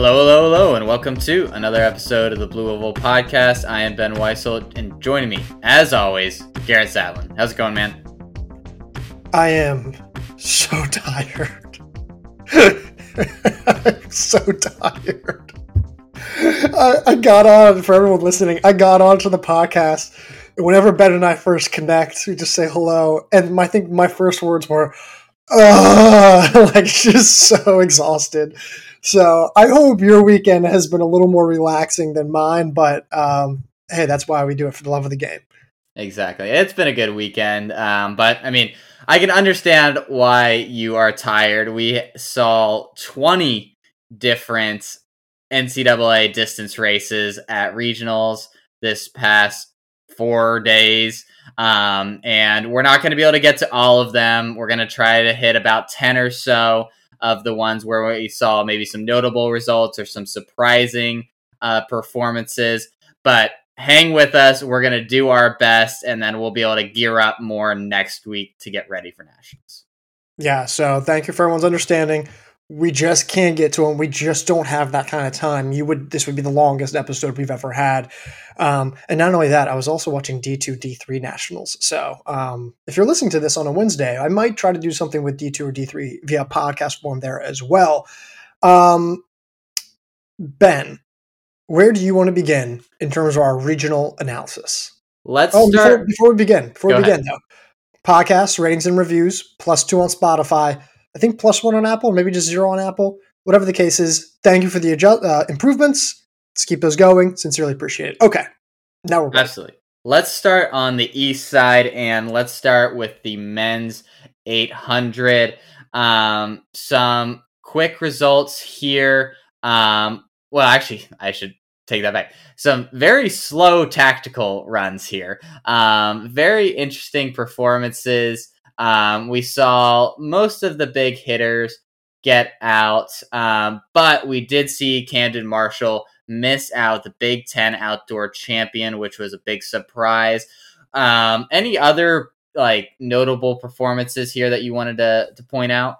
Hello, hello, hello, and welcome to another episode of the Blue Oval Podcast. I am Ben Weissel, and joining me, as always, Garrett Zatlin. How's it going, man? I am so tired. I'm so tired. I, I got on, for everyone listening, I got on to the podcast. Whenever Ben and I first connect, we just say hello. And my, I think my first words were, uh, like just so exhausted. So I hope your weekend has been a little more relaxing than mine, but um, hey, that's why we do it for the love of the game. Exactly. It's been a good weekend. Um, but I mean, I can understand why you are tired. We saw 20 different NCAA distance races at regionals this past four days. Um, and we're not going to be able to get to all of them. We're going to try to hit about 10 or so of the ones where we saw maybe some notable results or some surprising uh, performances. But hang with us. We're going to do our best, and then we'll be able to gear up more next week to get ready for Nationals. Yeah, so thank you for everyone's understanding we just can't get to them. We just don't have that kind of time. You would this would be the longest episode we've ever had. Um, and not only that, I was also watching D two D three nationals. So um, if you're listening to this on a Wednesday, I might try to do something with D two or D three via podcast form there as well. Um, ben, where do you want to begin in terms of our regional analysis? Let's oh, start before, before we begin. Before Go we begin, ahead. though, podcasts, ratings, and reviews plus two on Spotify I think plus one on Apple, maybe just zero on Apple. Whatever the case is, thank you for the adjust, uh, improvements. Let's keep those going. Sincerely appreciate it. Okay, now we're absolutely. Let's start on the east side, and let's start with the men's 800. Um, some quick results here. Um, well, actually, I should take that back. Some very slow tactical runs here. Um, very interesting performances. Um, we saw most of the big hitters get out, um, but we did see Camden Marshall miss out the Big Ten Outdoor Champion, which was a big surprise. Um, any other like notable performances here that you wanted to to point out?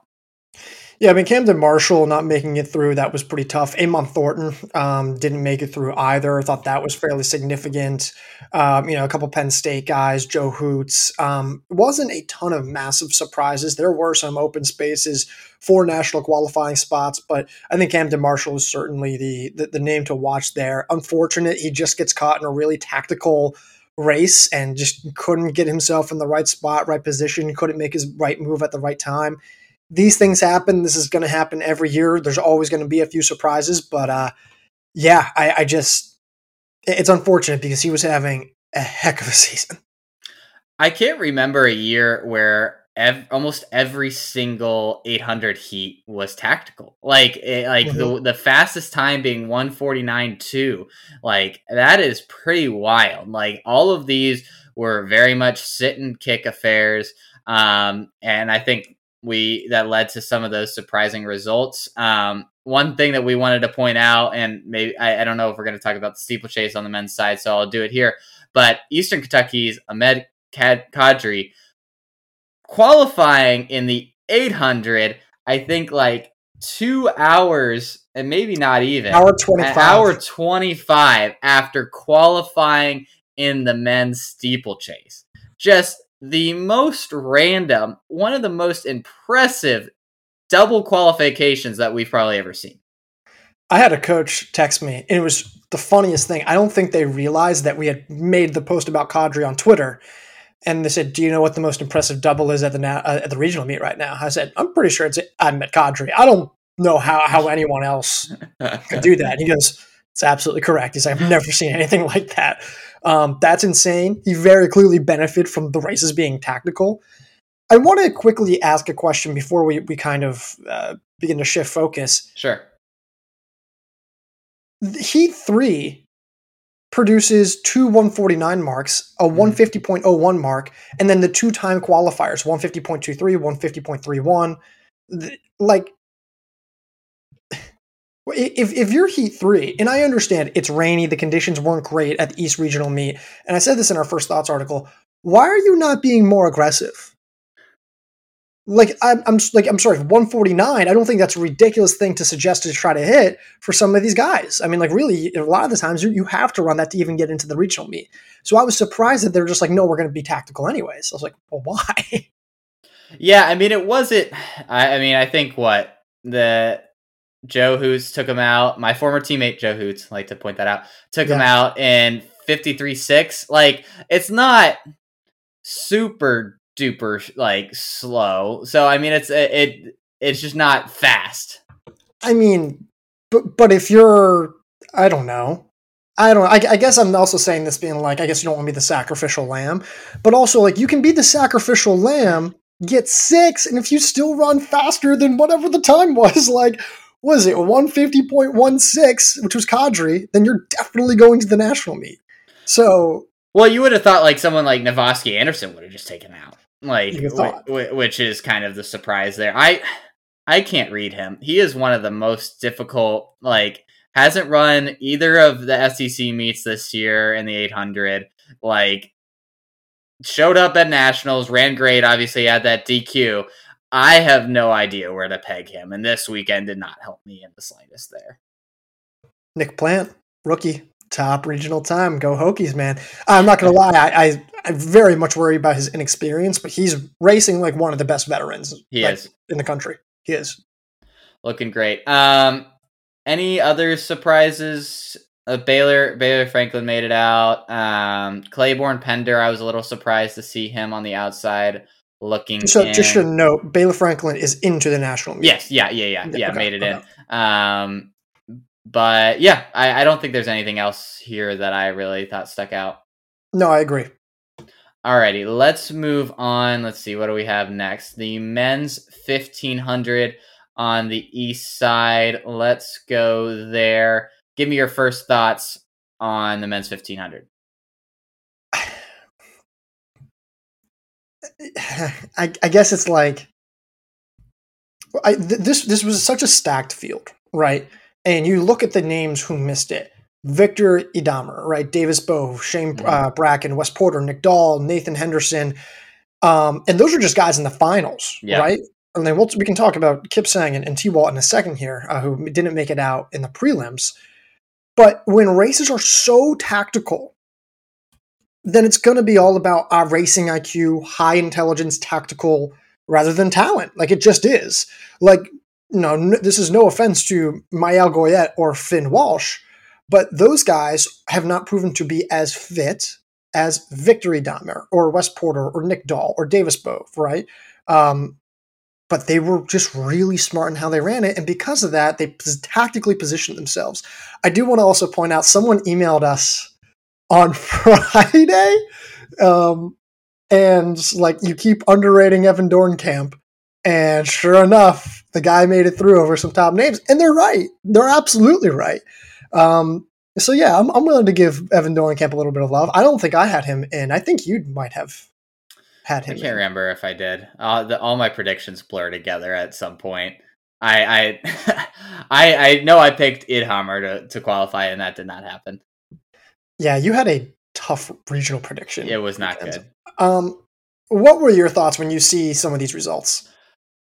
Yeah, I mean Camden Marshall not making it through that was pretty tough. Amon Thornton um, didn't make it through either. I thought that was fairly significant. Um, you know, a couple Penn State guys, Joe Hoots. Um, wasn't a ton of massive surprises. There were some open spaces for national qualifying spots, but I think Camden Marshall is certainly the, the, the name to watch there. Unfortunate, he just gets caught in a really tactical race and just couldn't get himself in the right spot, right position, couldn't make his right move at the right time these things happen. This is going to happen every year. There's always going to be a few surprises, but uh, yeah, I, I just it's unfortunate because he was having a heck of a season. I can't remember a year where ev- almost every single 800 heat was tactical. Like it, like mm-hmm. the the fastest time being 149.2. Like that is pretty wild. Like all of these were very much sit and kick affairs. Um, and I think we that led to some of those surprising results. Um, one thing that we wanted to point out, and maybe I, I don't know if we're going to talk about the steeplechase on the men's side, so I'll do it here. But Eastern Kentucky's Ahmed Jaziri qualifying in the 800, I think like two hours and maybe not even hour 25 hour 25 after qualifying in the men's steeplechase just the most random, one of the most impressive double qualifications that we've probably ever seen. I had a coach text me, and it was the funniest thing. I don't think they realized that we had made the post about Jaziri on Twitter, and they said, "Do you know what the most impressive double is at the na- uh, at the regional meet right now?" I said, "I'm pretty sure it's Ahmed Jaziri. I don't know how how anyone else could do that." And he goes, "It's absolutely correct." He's like, "I've never seen anything like that." Um, that's insane. He very clearly benefited from the races being tactical. I want to quickly ask a question before we, we kind of uh, begin to shift focus. Sure. Heat 3 produces two 149 marks, a 150.01 mm-hmm. mark, and then the two time qualifiers 150.23, 150.31. Like, if, if you're Heat 3, and I understand it's rainy, the conditions weren't great at the East Regional meet, and I said this in our First Thoughts article, why are you not being more aggressive? like I'm, I'm like I'm sorry, 149. I don't think that's a ridiculous thing to suggest to try to hit for some of these guys. I mean, like really, a lot of the times you, you have to run that to even get into the regional meet. So I was surprised that they're just like, no, we're going to be tactical anyways. I was like, well, why? Yeah, I mean, it wasn't. I, I mean, I think what the Joe Hoots took him out. My former teammate Joe Hoots, like to point that out, took yeah. him out in 53 6. Like, it's not super duper like slow. So I mean, it's it it's just not fast. I mean, but but if you're, I don't know. I don't. I, I guess I'm also saying this being like, I guess you don't want to be the sacrificial lamb, but also like you can be the sacrificial lamb, get six, and if you still run faster than whatever the time was, like was it 150.16, which was Jaziri, then you're definitely going to the national meet. So well, you would have thought like someone like Navasky Anderson would have just taken out like w- which is kind of the surprise there. I I can't read him. He is one of the most difficult. Like hasn't run either of the SEC meets this year in the 800. Like showed up at nationals, ran great. Obviously had that DQ. I have no idea where to peg him, and this weekend did not help me in the slightest there. Nick Plant, rookie, top regional time. Go Hokies, man. I'm not gonna lie, I, I I very much worry about his inexperience, but he's racing like one of the best veterans he like, is. in the country. He is looking great. Um, any other surprises? Uh, Baylor Baylor Franklin made it out. Um, Claiborne Pender, I was a little surprised to see him on the outside looking. So in. just should note, Baylor Franklin is into the national. Yes, yeah, yeah, yeah, yeah, okay, made it okay. in. Um, but yeah, I, I don't think there's anything else here that I really thought stuck out. No, I agree. Alrighty, let's move on. Let's see, what do we have next? The men's 1500 on the east side. Let's go there. Give me your first thoughts on the men's 1500. I, I guess it's like I, th- this. This was such a stacked field, right? And you look at the names who missed it. Victor Idammer, right? Davis Bowe, Shane mm-hmm. uh, Bracken, Wes Porter, Nick Dahl, Nathan Henderson. Um, and those are just guys in the finals, yeah. right? And then we'll, we can talk about Kipsang and, and Tewalt in a second here, uh, who didn't make it out in the prelims. But when races are so tactical, then it's going to be all about our racing IQ, high intelligence, tactical, rather than talent. Like it just is. Like, know, n- this is no offense to Maël Goyette or Finn Walsh, but those guys have not proven to be as fit as Victory Idammer or Wes Porter or Nick Dahl or Davis Bowe, right? Um, but they were just really smart in how they ran it. And because of that, they tactically positioned themselves. I do want to also point out someone emailed us on Friday. Um, and like you keep underrating Evan Dornkamp. And sure enough, the guy made it through over some top names. And they're right. They're absolutely right. Um, so yeah, I'm, I'm willing to give Evan Dornkamp a little bit of love. I don't think I had him in. I think you might have had him. I can't in. remember if I did. Uh, the, all my predictions blur together at some point. I I I, I know I picked Idhammer to, to qualify, and that did not happen. Yeah, you had a tough regional prediction. It was not good. Um, what were your thoughts when you see some of these results?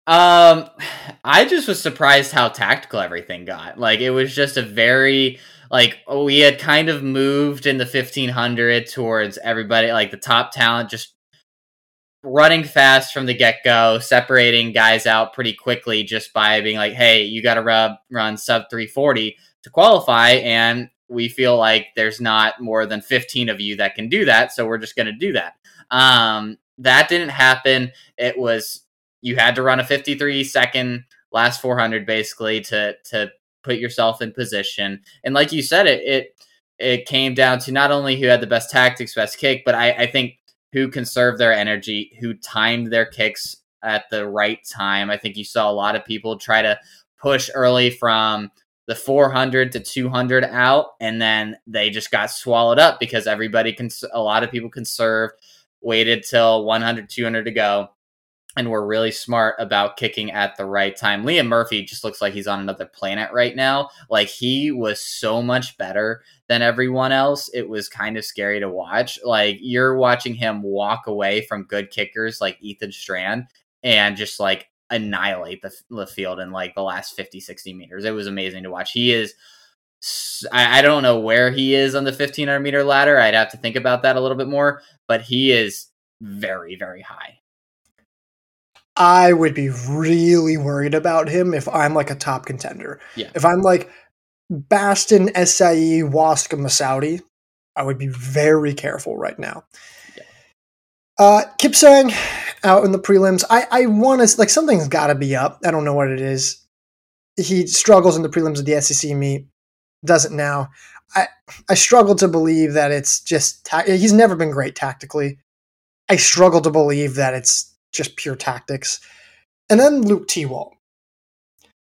Um, I just was surprised how tactical everything got. Like it was just a very like we had kind of moved in the 1500 towards everybody like the top talent just running fast from the get-go separating guys out pretty quickly just by being like hey you got to rub run sub 340 to qualify and we feel like there's not more than 15 of you that can do that so we're just going to do that um that didn't happen it was you had to run a 53 second last 400 basically to to put yourself in position. And like you said, it it it came down to not only who had the best tactics, best kick, but I, I think who conserved their energy, who timed their kicks at the right time. I think you saw a lot of people try to push early from the 400 to 200 out, and then they just got swallowed up because everybody, cons- a lot of people conserved, waited till 100, 200 to go and we're really smart about kicking at the right time. Liam Murphy just looks like he's on another planet right now. Like he was so much better than everyone else. It was kind of scary to watch. Like you're watching him walk away from good kickers like Ethan Strand and just like annihilate the, the field in like the last 50, 60 meters. It was amazing to watch. He is. I, I don't know where he is on the 1500 meter ladder. I'd have to think about that a little bit more, but he is very, very high. I would be really worried about him if I'm like a top contender. Yeah. If I'm like Baston, SIE, Waska, Moussaoui, I would be very careful right now. Yeah. Uh, Kipsang out in the prelims. I, I want to, like, something's got to be up. I don't know what it is. He struggles in the prelims of the SEC meet, doesn't now. I, I struggle to believe that it's just, ta- he's never been great tactically. I struggle to believe that it's just pure tactics. And then Luke Tewalt.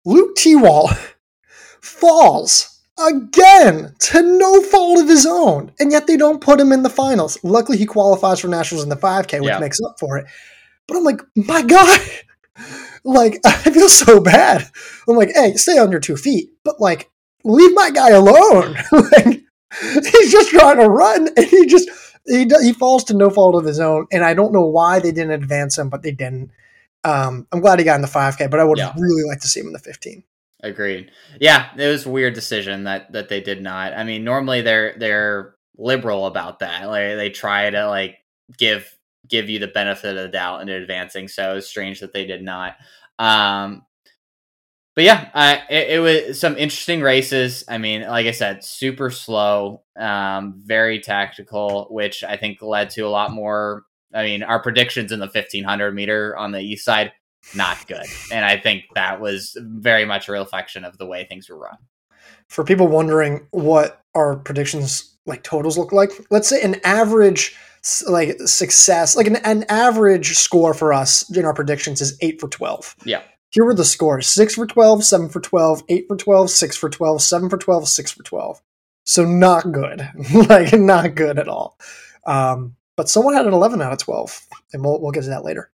Luke Tewalt falls again to no fault of his own, and yet they don't put him in the finals. Luckily, he qualifies for nationals in the 5K, which Yeah. makes up for it. But I'm like, my God, like I feel so bad. I'm like, hey, stay on your two feet, but like, leave my guy alone. like, he's just trying to run, and he just he he falls to no fault of his own. And I don't know why they didn't advance him, but they didn't. Um, I'm glad he got in the 5K, but I would Yeah. really like to see him in the 15. Agreed. Yeah, it was a weird decision that that they did not. I mean, normally they're they're liberal about that. Like they try to like give give you the benefit of the doubt in advancing. So it's strange that they did not. Um but yeah, I, it, it was some interesting races. I mean, like I said, super slow, um, very tactical, which I think led to a lot more. I mean, our predictions in the 1500 meter on the east side not good. And I think that was very much a reflection of the way things were run. for people wondering what our predictions like totals look like let's say an average like success like an, an average score for us in our predictions is 8 for 12 Yeah. here were the scores 6 for 12 7 for 12 8 for 12 6 for 12 7 for 12 6 for 12 so not good like not good at all um, but someone had an 11 out of 12 and we'll, we'll get to that later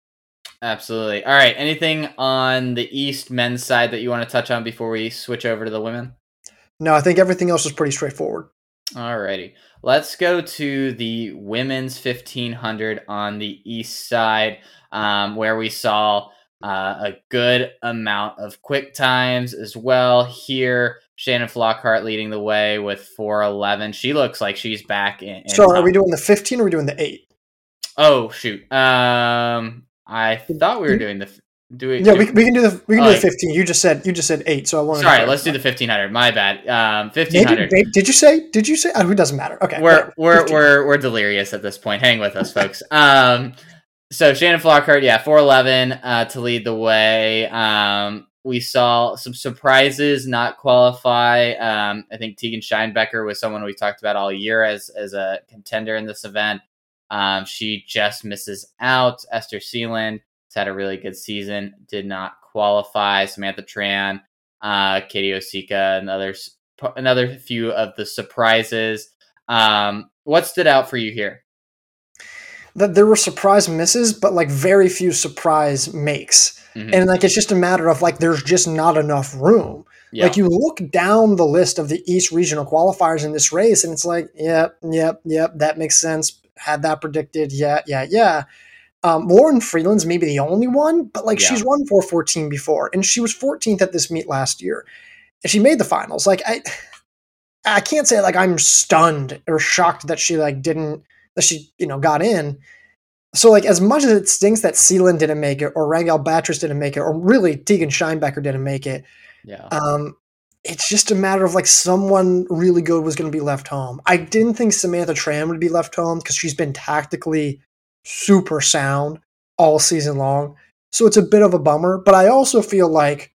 Absolutely. All right. Anything on the East men's side that you want to touch on before we switch over to the women? no i think everything else is pretty straightforward Alrighty. Let's go to the women's 1500 on the east side, um, where we saw uh, a good amount of quick times as well. Here, Shannon Flockhart leading the way with 411. She looks like she's back in. in so are we doing the 15 or are we doing the 8 Oh, shoot. Um, I thought we were doing the. Do we, Yeah, do- we, we can do the we can Oh, do the fifteen. You just said you just said eight, so I wanted. Sorry, to let's do the 1500. My bad. Um, 1500. did you say? Did you say? Oh, it doesn't matter. Okay, we're we're we're we're delirious at this point. Hang with us, folks. Um, so Shannon Flockhart, yeah, four eleven uh, to lead the way. Um, we saw some surprises not qualify. Um, I think Tegan Scheinbecker was someone we talked about all year as as a contender in this event. Um, she just misses out. Esther Sealand has had a really good season, did not qualify. Samantha Tran, uh, Katie Osika, and others. Another few of the surprises. Um, what stood out for you here? that there were surprise misses, but like very few surprise makes, Mhm. and like it's just a matter of like there's just not enough room. Yeah. Like you look down the list of the East regional qualifiers in this race, and it's like, yep, yep, yep, that makes sense. Had that predicted, yeah, yeah, yeah. Um, Lauren Freeland's maybe the only one, but like Yeah. she's run 414 before, and she was 14th at this meet last year, and she made the finals. Like I, I can't say like I'm stunned or shocked that she like didn't that she you know got in. So like as much as it stinks that Sealand didn't make it, or Rangel Batris didn't make it, or really Tegan Scheinbecker didn't make it, yeah. um, it's just a matter of like someone really good was going to be left home. I didn't think Samantha Tran would be left home because she's been tactically super sound all season long. So it's a bit of a bummer, but I also feel like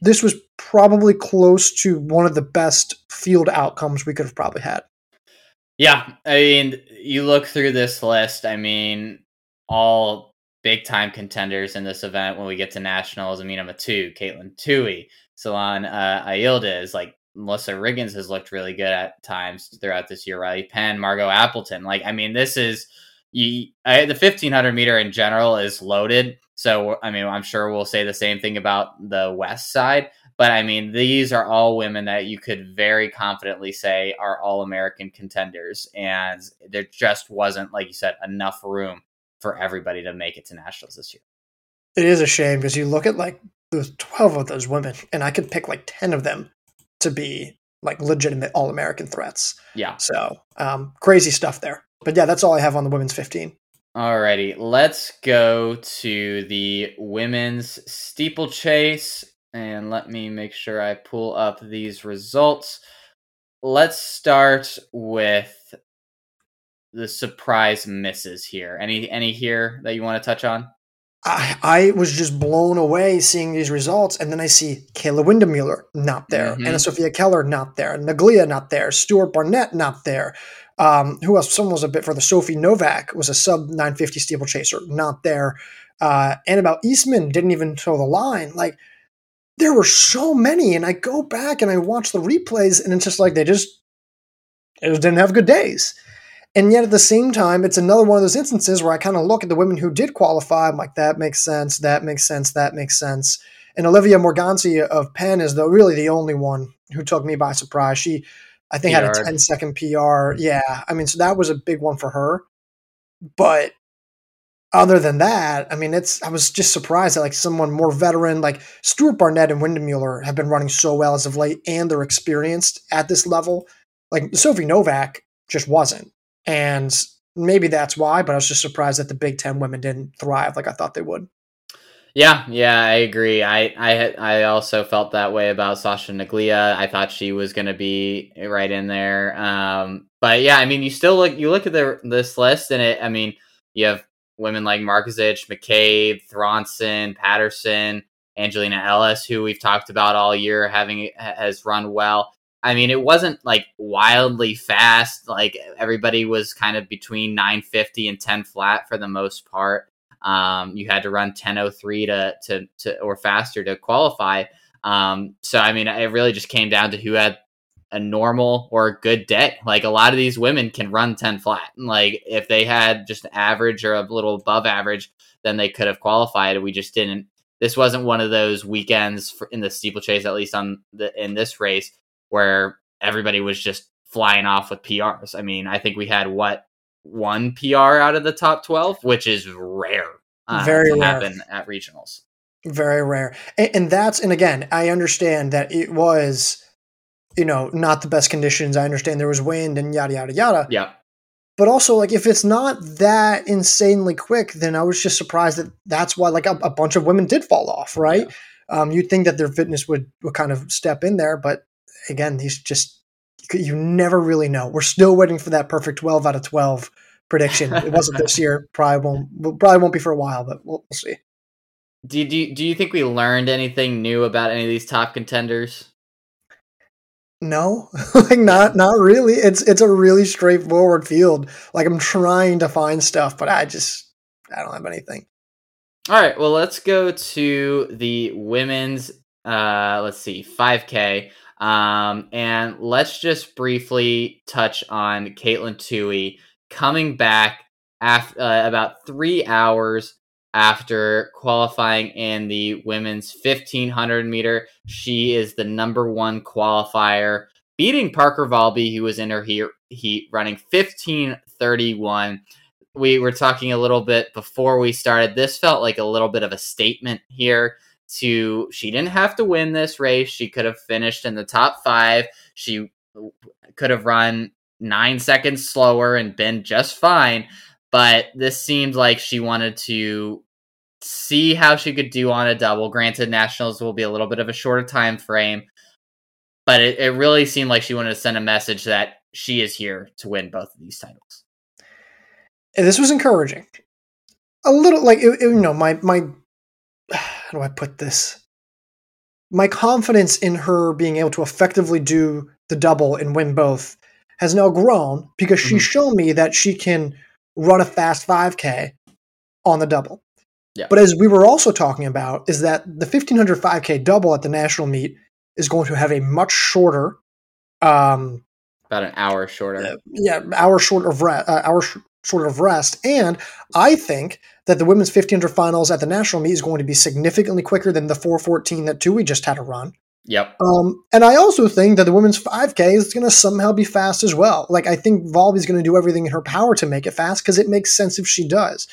this was probably close to one of the best field outcomes we could have probably had. Yeah, I mean, you look through this list. I mean, all big time contenders in this event when we get to nationals. I mean, I'm a two, Katelyn Tuohy, Salon uh, Ayyildiz, like Melissa Riggins has looked really good at times throughout this year. Riley Penn, Margot Appleton. Like, I mean, this is you, I, the 1500 meter in general is loaded. So, I mean, I'm sure we'll say the same thing about the West side. But I mean, these are all women that you could very confidently say are all American contenders. And there just wasn't, like you said, enough room for everybody to make it to nationals this year. It is a shame because you look at like the 12 of those women, and I could pick like 10 of them to be like legitimate All American threats. Yeah. So um, crazy stuff there. But yeah, that's all I have on the women's 15. Alrighty, let's go to the women's steeplechase. And let me make sure I pull up these results. Let's start with the surprise misses here. Any any here that you want to touch on? I, I was just blown away seeing these results, and then I see Kayla Windemüller not there, Mhm. Anna Sophia Keller not there, Naglia not there, Stuart Barnett not there. Um, who else? Someone was a bit further. Sophie Novak was a sub 950 steeplechaser, not there. Uh, Annabelle Eastman didn't even toe the line. Like there were so many, and I go back and I watch the replays, and it's just like they just, they just didn't have good days. And yet at the same time, it's another one of those instances where I kind of look at the women who did qualify. I'm like, that makes sense. That makes sense. That makes sense. And Olivia Morganti of Penn is the really the only one who took me by surprise. She, I think, had a PR'd. 10 second PR. Yeah. I mean, so that was a big one for her. But other than that, I mean, it's I was just surprised that like someone more veteran like Stuart Barnett and Windemüller have been running so well as of late, and they're experienced at this level. Like Sophie Novak just wasn't, and maybe that's why. But I was just surprised that the Big Ten women didn't thrive like I thought they would. Yeah, yeah, I agree. I I I also felt that way about Sasha Naglia. I thought she was going to be right in there. Um, but yeah, I mean, you still look you look at the this list, and it. I mean, you have women like Markovic, McCabe, Thronson, Patterson, Angelina Ellis, who we've talked about all year, having has run well. I mean, it wasn't like wildly fast. Like everybody was kind of between 950 and 10 flat for the most part. Um, you had to run 10:03 to to to or faster to qualify. Um, so I mean, it really just came down to who had a normal or a good day. Like a lot of these women can run 10 flat. Like if they had just average or a little above average, then they could have qualified. We just didn't. This wasn't one of those weekends in the steeplechase, at least on the in this race, where everybody was just flying off with PRs. I mean, I think we had what one PR out of the top 12, which is rare. uh, Very to rare. happen at regionals. Very rare, and, and that's and again, I understand that it was, you know, not the best conditions. I understand there was wind and yada yada yada. Yeah. but also like if it's not that insanely quick then i was just surprised that that's why like a, a bunch of women did fall off right um, you'd think that their fitness would, would kind of step in there but again these just you never really know. We're still waiting for that perfect 12 out of 12 prediction. It wasn't this year. Probably won't probably won't be for a while but we'll, we'll see. Do, do, do you think we learned anything new about any of these top contenders? no. Like not not really. It's it's a really straightforward field. Like i'm trying to find stuff but i just i don't have anything. All right, well, let's go to the women's, uh, let's see, 5K. Um, and let's just briefly touch on Katelyn Tuohy coming back after uh, about three hours after qualifying in the women's 1500 meter. She is the number one qualifier, beating Parker Valby, who was in her heat, heat running 1531 we were talking a little bit before we started. This felt like a little bit of a statement here. To she didn't have to win this race. She could have finished in the top five. She could have run nine seconds slower and been just fine. But this seemed like she wanted to see how she could do on a double. Granted, nationals will be a little bit of a shorter time frame, but it, it really seemed like she wanted to send a message that she is here to win both of these titles. And this was encouraging. A little like it, it- you know my my how do I put this? My confidence in her being able to effectively do the double and win both has now grown because she's Mhm. shown me that she can run a fast 5K on the double. Yeah. But as we were also talking about, is that the 1500 5K double at the national meet is going to have a much shorter, um, About an hour shorter. uh, yeah, hour short of rest, uh, hour sh- short of rest. And I think that the women's 1500 finals at the national meet is going to be significantly quicker than the 414 that Tuohy just had to run. Yep. Um, and I also think that the women's 5K is going to somehow be fast as well. Like I think Valby's going to do everything in her power to make it fast because it makes sense if she does.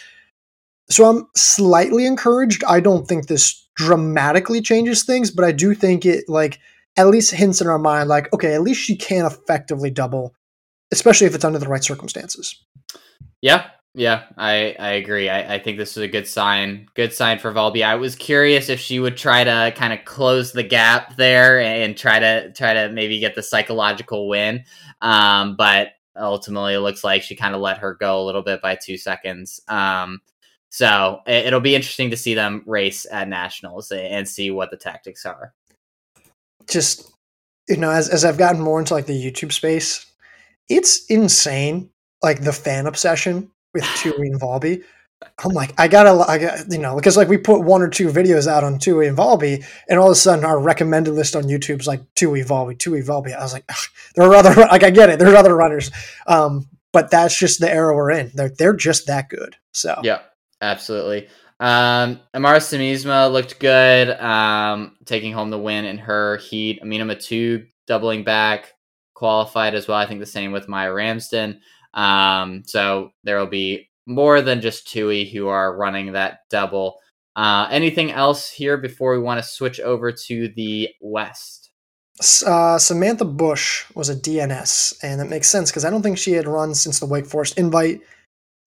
So I'm slightly encouraged. I don't think this dramatically changes things, but I do think it like at least hints in our mind like, okay, at least she can effectively double, especially if it's under the right circumstances. Yeah, yeah, I I agree. I, I think this is a good sign. Good sign for Valby. I was curious if she would try to kind of close the gap there and try to try to maybe get the psychological win. Um, but ultimately, it looks like she kind of let her go a little bit by two seconds. Um, so it, will be interesting to see them race at nationals and see what the tactics are. Just you know, as as I've gotten more into like the YouTube space, it's insane. Like the fan obsession with Tuohy and Valby. I'm like, I gotta, I got, you know, because like we put one or two videos out on Tuohy and Valby, and all of a sudden our recommended list on YouTube is like Tuohy Valby, Tuohy Valby. I was like, there are other, like I get it, there's other runners, um, but that's just the era we're in. They're they're just that good. So yeah, absolutely. Um, Amara Simisma looked good, um, taking home the win in her heat. Amina Maatoug doubling back, qualified as well. I think the same with Maia Ramsden. Um, so there will be more than just Tuohy who are running that double. Uh, anything else here before we want to switch over to the West? Uh, Samantha Bush was a DNS, and that makes sense because I don't think she had run since the Wake Forest invite.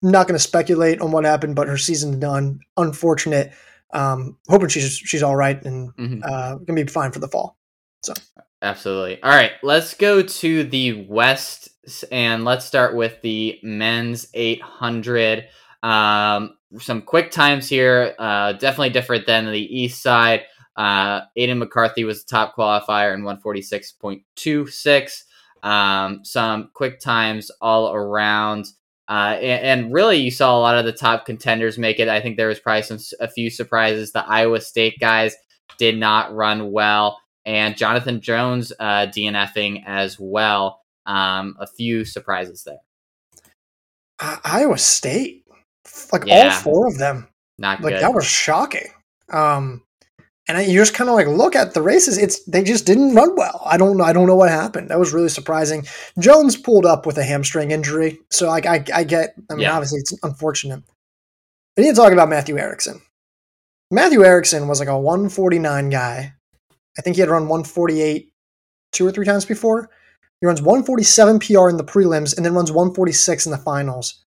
I'm not going to speculate on what happened, but her season's done. Unfortunate. Um, hoping she's she's all right and mm-hmm. uh, gonna be fine for the fall. So absolutely. All right, let's go to the West and let's start with the men's 800. Um, some quick times here, uh, definitely different than the East side. Uh, Aiden McCarthy was the top qualifier in 146.26. Um, some quick times all around. Uh, and, and, really, you saw a lot of the top contenders make it. I think there was probably some a few surprises. The Iowa State guys did not run well, and Jonathan Jones uh, DNFing as well. Um, a few surprises there. Uh, Iowa State, like yeah. all four of them, not like good. that was shocking. Um, and I, you just kind of like look at the races; it's they just didn't run well. I don't know. I don't know what happened. That was really surprising. Jones pulled up with a hamstring injury, so like I I get. I mean, yeah. obviously it's unfortunate. I need to talk about Matthew Erickson. Matthew Erickson was like a 149 guy. I think he had run 148 two or three times before. He runs 147 PR in the prelims and then runs 146 in the finals.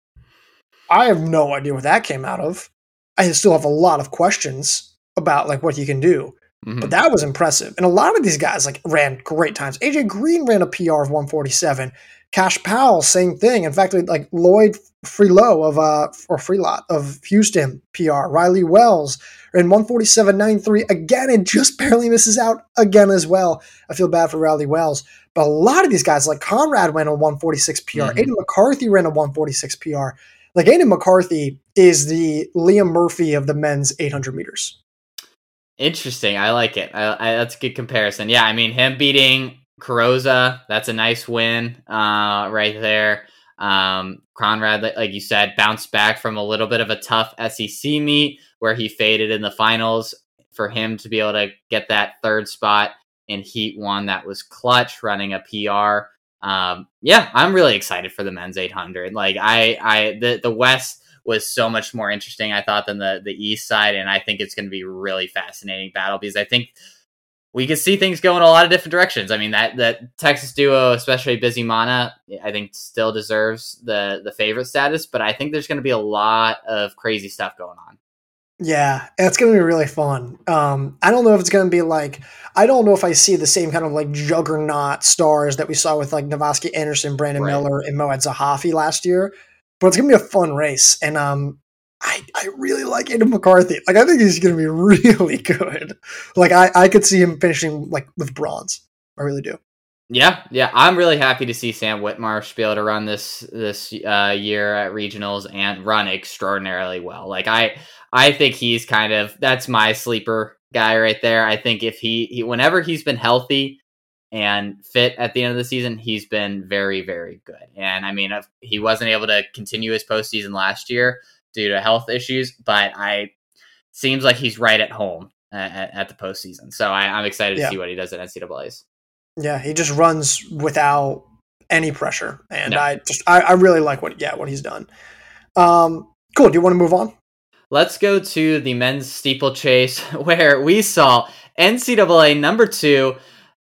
I have no idea what that came out of. I still have a lot of questions about like what he can do. Mm-hmm. But that was impressive. And a lot of these guys like ran great times. AJ Green ran a PR of 147. Cash Powell, same thing. In fact, like Lloyd Freelow of uh or Freelot of Houston PR, Riley Wells in 147.93 again and just barely misses out again as well. I feel bad for Riley Wells. But a lot of these guys, like Conrad, ran a 146 PR. Mm-hmm. Aiden McCarthy ran a 146 PR. Like Aiden McCarthy is the Liam Murphy of the men's 800 meters. Interesting. I like it. I, I, that's a good comparison. Yeah, I mean him beating Carrozza, that's a nice win uh, right there. Um, Conrad, like you said, bounced back from a little bit of a tough SEC meet where he faded in the finals. For him to be able to get that third spot in Heat One that was clutch, running a PR. Um, yeah, I'm really excited for the men's 800. Like I, I the the West was so much more interesting, I thought, than the the East side, and I think it's going to be really fascinating battle because I think we could see things go in a lot of different directions. I mean that that Texas duo, especially Bizimana, I think still deserves the the favorite status, but I think there's going to be a lot of crazy stuff going on. Yeah, it's going to be really fun. Um, I don't know if it's going to be like I don't know if I see the same kind of like juggernaut stars that we saw with like Navasky Anderson, Brandon right. Miller, and Mouad Zahafi last year, but it's going to be a fun race. And um, I, I really like Aiden McCarthy. Like I think he's going to be really good. Like I, I could see him finishing like with bronze. I really do. Yeah, yeah, I'm really happy to see Sam Whitmarsh be able to run this this uh, year at regionals and run extraordinarily well. Like I, I think he's kind of that's my sleeper guy right there. I think if he, he whenever he's been healthy and fit at the end of the season, he's been very very good. And I mean, he wasn't able to continue his postseason last year due to health issues, but I seems like he's right at home at, at the postseason. So I, am excited to yeah. see what he does at NCAA's. Yeah, he just runs without any pressure, and no. I just I, I, really like what yeah what he's done. Um, cool. Do you want to move on? let's go to the men's steeplechase where we saw NCAA number two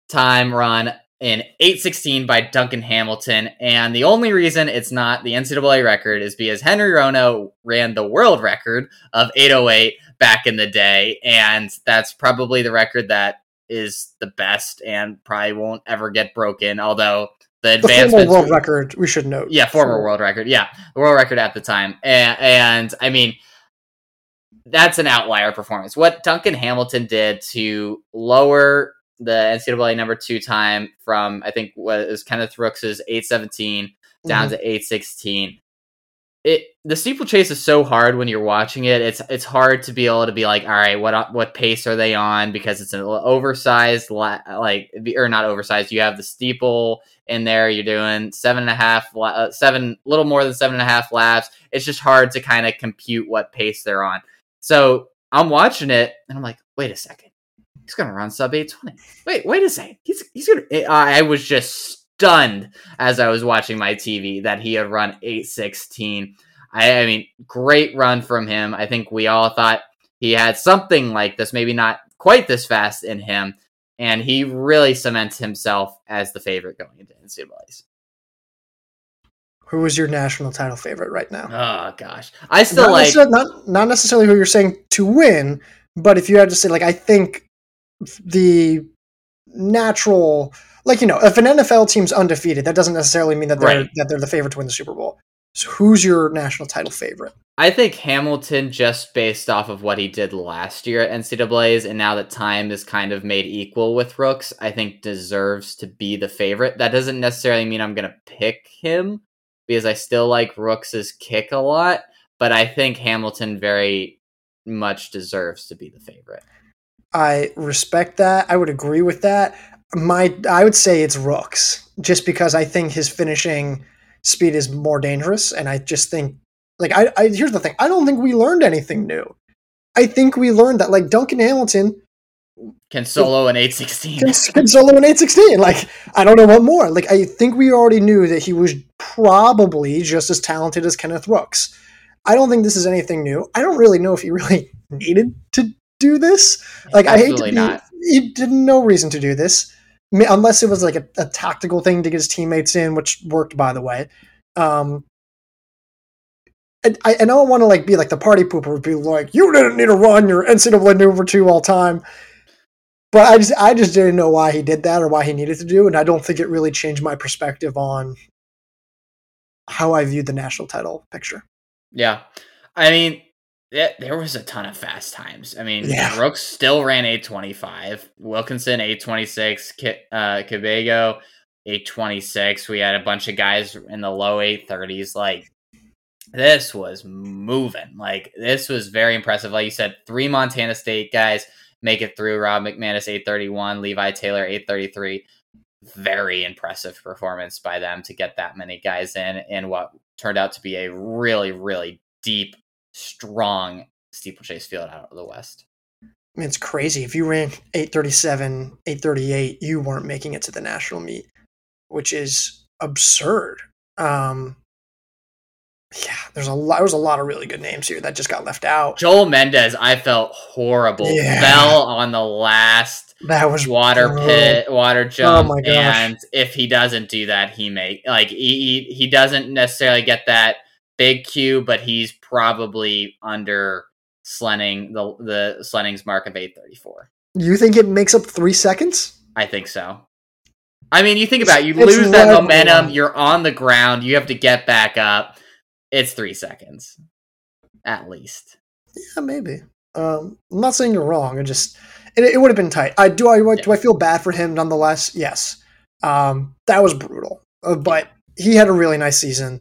time run in 816 by Duncan Hamilton. And the only reason it's not the NCAA record is because Henry Rono ran the world record of 808 back in the day. And that's probably the record that is the best and probably won't ever get broken. Although the advancement world record, we should note. Yeah, former world record. Yeah, the world record at the time. And, and I mean, that's an outlier performance. What Duncan Hamilton did to lower the NCAA number two time from I think was Kenneth Rooks's eight seventeen down mm-hmm. to eight sixteen. It the steeplechase is so hard when you're watching it. It's it's hard to be able to be like, all right, what what pace are they on? Because it's an oversized like or not oversized. You have the steeple in there. You're doing seven and a half, uh, little more than seven and a half laps. It's just hard to kind of compute what pace they're on. So I'm watching it and I'm like, wait a second he's gonna run sub 820. Wait, wait a second. He's he's gonna. Eh, I was just stunned as I was watching my TV that he had run 816. I, I mean, great run from him. I think we all thought he had something like this, maybe not quite this fast in him, and he really cements himself as the favorite going into NCAA's. Who is your national title favorite right now? Oh gosh, I still not like not not necessarily who you're saying to win, but if you had to say like I think the natural like you know if an NFL team's undefeated that doesn't necessarily mean that they're right. that they're the favorite to win the Super Bowl. So who's your national title favorite? I think Hamilton just based off of what he did last year at NCAA's and now that time is kind of made equal with Rooks, I think deserves to be the favorite. That doesn't necessarily mean I'm going to pick him because I still like Rooks's kick a lot, but I think Hamilton very much deserves to be the favorite. I respect that. I would agree with that. My I would say it's Rooks just because I think his finishing speed is more dangerous, and I just think like I, I here's the thing. I don't think we learned anything new. I think we learned that like Duncan Hamilton can solo an 816. Can, can solo an 816. Like I don't know what more. Like I think we already knew that he was probably just as talented as Kenneth Rooks. I don't think this is anything new. I don't really know if he really needed to do this. Like Absolutely I hate to be, not. He didn't no reason to do this unless it was like a, a, tactical thing to get his teammates in, which worked by the way. Um, and I, and I don't want to like be like the party pooper, and be like, you didn't need to run your NCAA number two all time. But I just I just didn't know why he did that or why he needed to do, and I don't think it really changed my perspective on how I viewed the national title picture. Yeah, I mean, it, there was a ton of fast times. I mean, yeah. Rooks still ran 825, Wilkinson 826, K- uh, Kipyego 826. We had a bunch of guys in the low 830s. Like, this was moving. Like, this was very impressive. Like you said, three Montana State guys make it through. Rob McManus 831, Levi Taylor 833. Very impressive performance by them to get that many guys in in what turned out to be a really, really deep strong steeplechase field out of the West. I mean, it's crazy. If you ran 837, 838, you weren't making it to the national meet, which is absurd. Um, yeah, there's a lot. There's a lot of really good names here that just got left out. Joel Mendez, I felt horrible. Yeah. Fell on the last that was water brutal. pit, water oh jump, oh and if he doesn't do that, he may like he he doesn't necessarily get that big Q, but he's probably under Slenning the the Slenning's mark of eight thirty four. You think it makes up three seconds? I think so. I mean, you think about it, you it's lose that momentum. You're on the ground. You have to get back up. It's three seconds, at least. Yeah, maybe. Um, I'm not saying you're wrong. I just it, it would have been tight. I do. I yeah. do. I feel bad for him nonetheless. Yes. Um, that was brutal, uh, but he had a really nice season.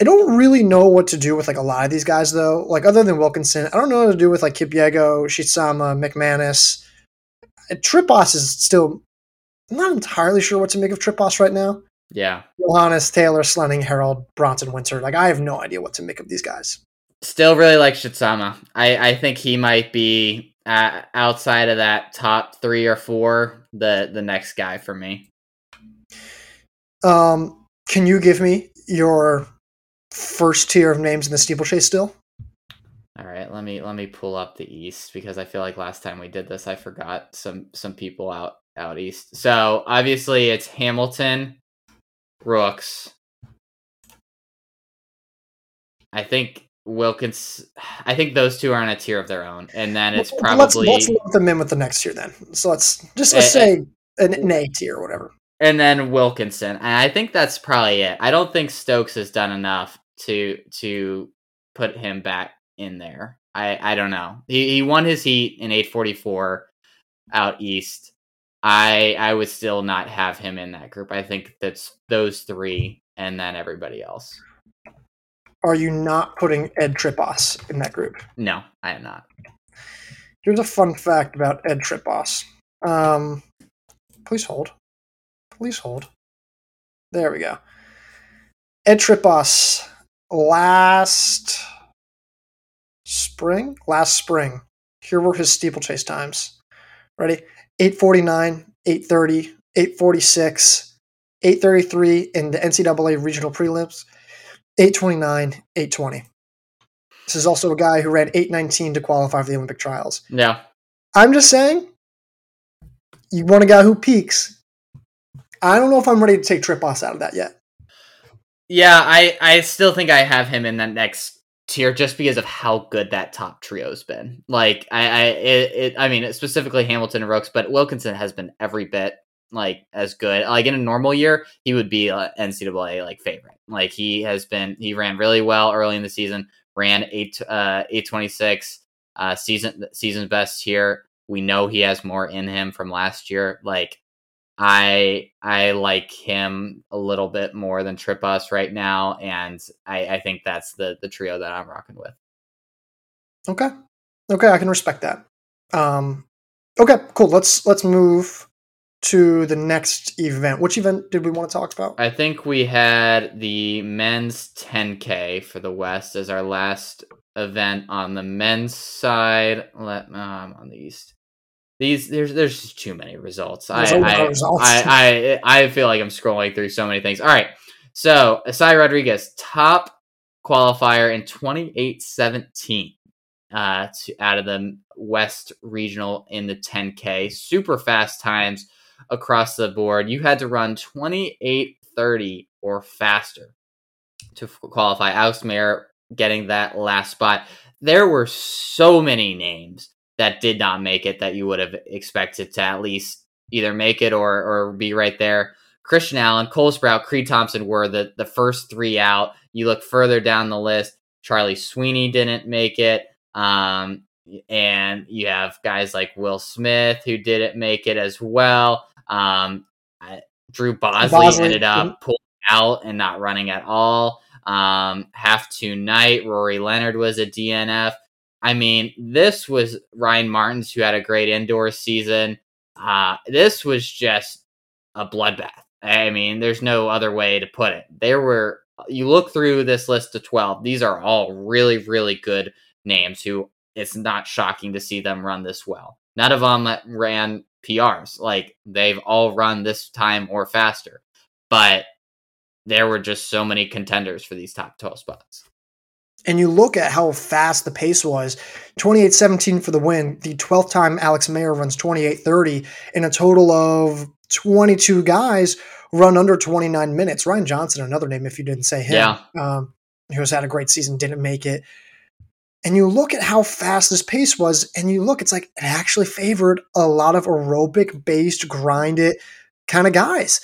I don't really know what to do with like a lot of these guys though. Like other than Wilkinson, I don't know what to do with like Kipyego, Shitsama, McManus. Tripos is still I'm not entirely sure what to make of Tripos right now. Yeah. Johannes, Taylor, Slenning, Harold, Bronson, Winter. Like I have no idea what to make of these guys. Still really like Shitsama. I, I think he might be uh, outside of that top three or four, the the next guy for me. Um, can you give me your first tier of names in the steeplechase still? All right, let me let me pull up the East because I feel like last time we did this, I forgot some some people out out east. So obviously it's Hamilton, Rooks. I think Wilkins. I think those two are on a tier of their own, and then it's probably let's, let's lump them in with the next tier then. So let's just let's uh, say an, an A tier or whatever, and then Wilkinson. And I think that's probably it. I don't think Stokes has done enough to to put him back in there. I I don't know. He he won his heat in 844 out east. I I would still not have him in that group. I think that's those three and then everybody else. Are you not putting Ed Trippas in that group? No, I am not. Here's a fun fact about Ed Trippas. Um, please hold. Please hold. There we go. Ed Trippas last spring, last spring. Here were his steeplechase times. Ready? 849, 830, 846, 833 in the NCAA regional prelims, 829, 820. This is also a guy who ran 819 to qualify for the Olympic trials. Yeah. I'm just saying, you want a guy who peaks. I don't know if I'm ready to take Trippas out of that yet. Yeah, I, I still think I have him in that next tier just because of how good that top trio's been. Like I, I, it, it, I mean, specifically Hamilton and Rooks, but Wilkinson has been every bit like as good. Like in a normal year, he would be a NCAA like favorite. Like he has been, he ran really well early in the season. Ran eight, uh, eight twenty six, uh, season season's best here. We know he has more in him from last year. Like I I like him a little bit more than Trippas right now, and I, I think that's the the trio that I'm rocking with. Okay, okay, I can respect that. Um, okay, cool. Let's let's move to the next event. Which event did we want to talk about? I think we had the men's 10K for the West as our last event on the men's side. Let um, on the East. These there's there's just too many results. I I, results. I, I I feel like I'm scrolling through so many things. All right, so Isai Rodriguez, top qualifier in 2817 uh, to, out of the West Regional in the 10K. Super fast times across the board. You had to run 2830 or faster to qualify. Alex Maier getting that last spot. There were so many names that did not make it that you would have expected to at least either make it or or be right there. Christian Allen, Cole Sprout, Creed Thompson were the the first three out. You look further down the list, Charlie Sweeney didn't make it. Um, and you have guys like Will Smith who didn't make it as well. Um, Drew Bosley, Bosley ended up pulling out and not running at all. Um, half tonight, Rory Leonard was a DNF. I mean, this was Ryan Martins who had a great indoor season. Uh, this was just a bloodbath. I mean, there's no other way to put it. There were, you look through this list of 12, these are all really, really good names who it's not shocking to see them run this well. None of them ran PRs. Like, they've all run this time or faster. But there were just so many contenders for these top 12 spots and you look at how fast the pace was. 28-17 for the win. The 12th time alex maier runs 28-30 in a total of 22 guys run under 29 minutes. Ryan johnson another name if you didn't say him. Yeah. um, who's had a great season didn't make it. And you look at how fast this pace was and you look it's like it actually favored a lot of aerobic based grind it kind of guys.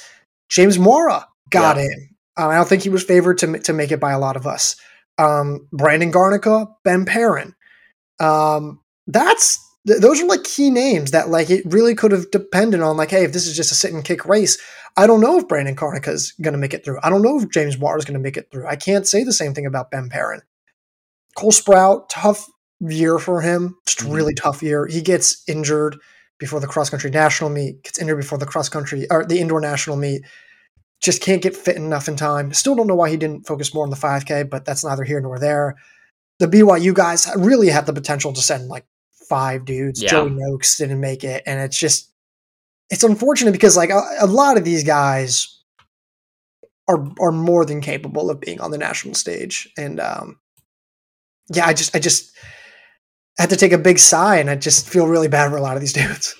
James Mwaura got yeah. in. Um, i don't think he was favored to, to make it by a lot of us um, Brandon Garnica, Ben Perrin. Um, that's th- those are like key names that like it really could have depended on like, hey, if this is just a sit and kick race, I don't know if Brandon Garnica is going to make it through. I don't know if James Mwaura is going to make it through. I can't say the same thing about Ben Perrin. Cole Sprout, tough year for him, just mm-hmm. really tough year. He gets injured before the cross country national meet, gets injured before the cross country or the indoor national meet just can't get fit enough in time. Still don't know why he didn't focus more on the 5K, but that's neither here nor there. The BYU guys really had the potential to send like five dudes. Yeah. Joey Nokes didn't make it, and it's just it's unfortunate because like a, a, lot of these guys are are more than capable of being on the national stage, and um, yeah, I just I just had to take a big sigh, and I just feel really bad for a lot of these dudes.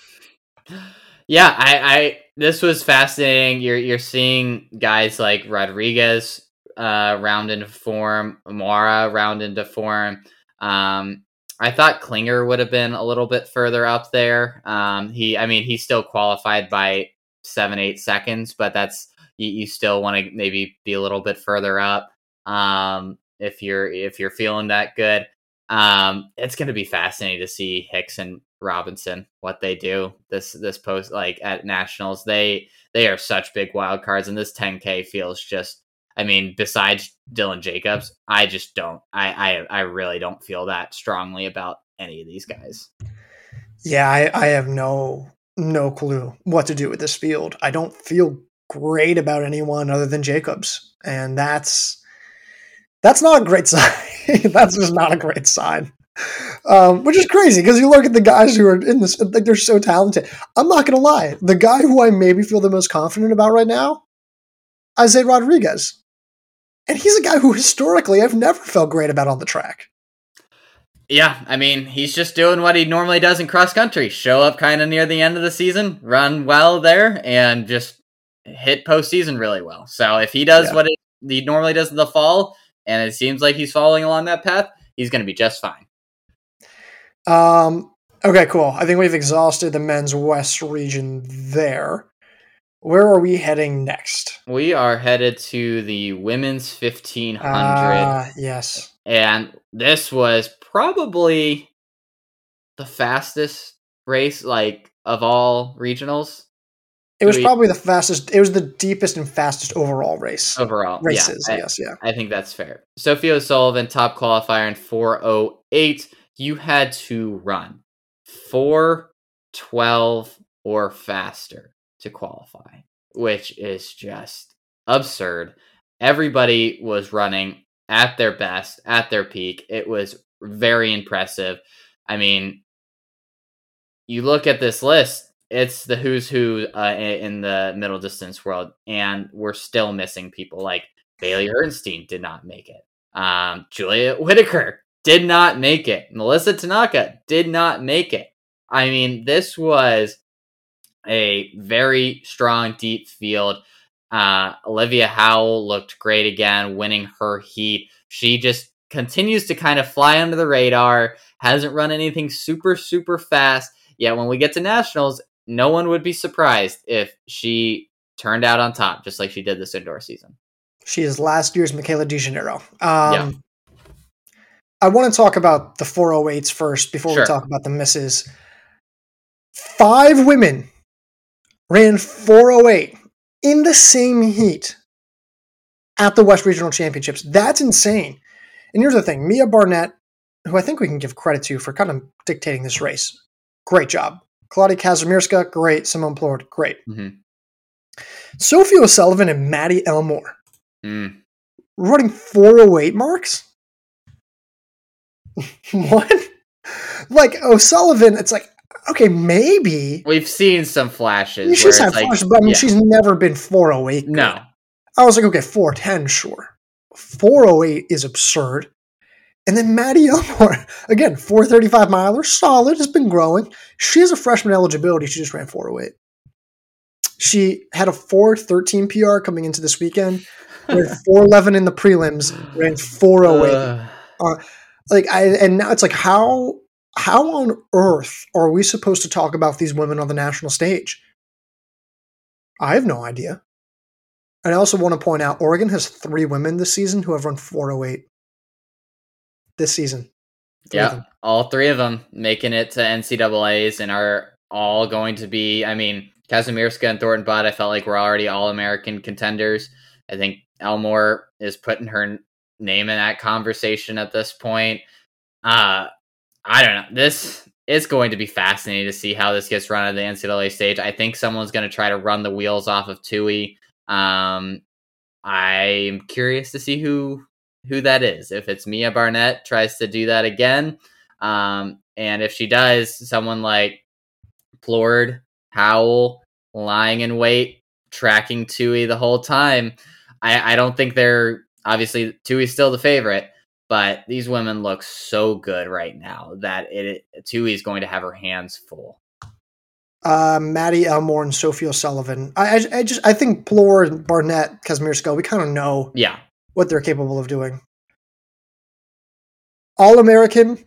Yeah, I, I this was fascinating. You're you're seeing guys like Rodriguez uh, round into form, Mwaura round into form. Um, I thought Klinger would have been a little bit further up there. Um, he, I mean, he still qualified by seven, eight seconds, but that's you, you still want to maybe be a little bit further up um, if you're if you're feeling that good. Um, it's going to be fascinating to see Hicks and Robinson what they do this this post like at nationals. They they are such big wild cards, and this 10k feels just. I mean, besides Dylan Jacobs, I just don't. I I, I really don't feel that strongly about any of these guys. Yeah, I, I have no no clue what to do with this field. I don't feel great about anyone other than Jacobs, and that's that's not a great sign. that's just not a great sign. Um, which is crazy because you look at the guys who are in this, like they're so talented. I'm not gonna lie, the guy who I maybe feel the most confident about right now, Isai Rodriguez, and he's a guy who historically I've never felt great about on the track. Yeah, I mean, he's just doing what he normally does in cross country show up kind of near the end of the season, run well there, and just hit postseason really well. So if he does yeah. what he normally does in the fall, and it seems like he's following along that path, he's going to be just fine. Um. Okay. Cool. I think we've exhausted the men's West region there. Where are we heading next? We are headed to the women's fifteen hundred. Uh, yes. And this was probably the fastest race, like of all regionals. It was probably the fastest. It was the deepest and fastest overall race. Overall races, yeah, yes, yeah. I think that's fair. Sophie O'Sullivan, top qualifier in four oh eight. You had to run four twelve or faster to qualify, which is just absurd. Everybody was running at their best, at their peak. It was very impressive. I mean, you look at this list, it's the who's who uh, in the middle distance world, and we're still missing people like Bailey Hertenstein did not make it. Um, Julia Whittaker did not make it. Melissa Tanaka did not make it. I mean, this was a very strong, deep field. Uh, Olivia Howell looked great again, winning her heat. She just continues to kind of fly under the radar, hasn't run anything super, super fast. Yet when we get to nationals, no one would be surprised if she turned out on top, just like she did this indoor season. She is last year's Michaela De Janeiro. Um, yeah. I want to talk about the 408s first before sure. we talk about the misses. Five women ran 408 in the same heat at the West Regional Championships. That's insane. And here's the thing Mia Barnett, who I think we can give credit to for kind of dictating this race, great job. Klaudia Kazimierska, great. Simone Plourde, great. Mm-hmm. Sophie O'Sullivan and Maddie Elmore mm. running 408 marks? what? Like O'Sullivan, it's like, okay, maybe. We've seen some flashes. She's had flashes, but I mean, yeah. she's never been 408. Good. No. I was like, okay, 410, sure. 408 is absurd. And then Maddie Elmore, again, 435 miler, solid, has been growing. She has a freshman eligibility. She just ran 408. She had a 413 PR coming into this weekend, ran 411 in the prelims, ran 408. Uh. Uh, like I and now it's like how how on earth are we supposed to talk about these women on the national stage? I have no idea. And I also want to point out Oregon has three women this season who have run 408 this season. Yeah, all three of them making it to NCAA's and are all going to be. I mean, Kazimierska and Thornton-Bott, I felt like we're already all American contenders. I think Elmore is putting her name in that conversation at this point. Uh, I don't know. This is going to be fascinating to see how this gets run at the NCAA stage. I think someone's going to try to run the wheels off of Tuohy. Um, I'm curious to see who who that is. If it's Mia Barnett tries to do that again, um, and if she does, someone like Plourde, Howell, lying in wait, tracking Tuohy the whole time. I, I don't think they're obviously Tuohy's still the favorite, but these women look so good right now that it Tuohy is going to have her hands full. Uh, Maddie Elmore and Sophie O'Sullivan. I, I, I just I think Plourde and Barnett, Kazimierska, we kind of know Yeah, what they're capable of doing. All American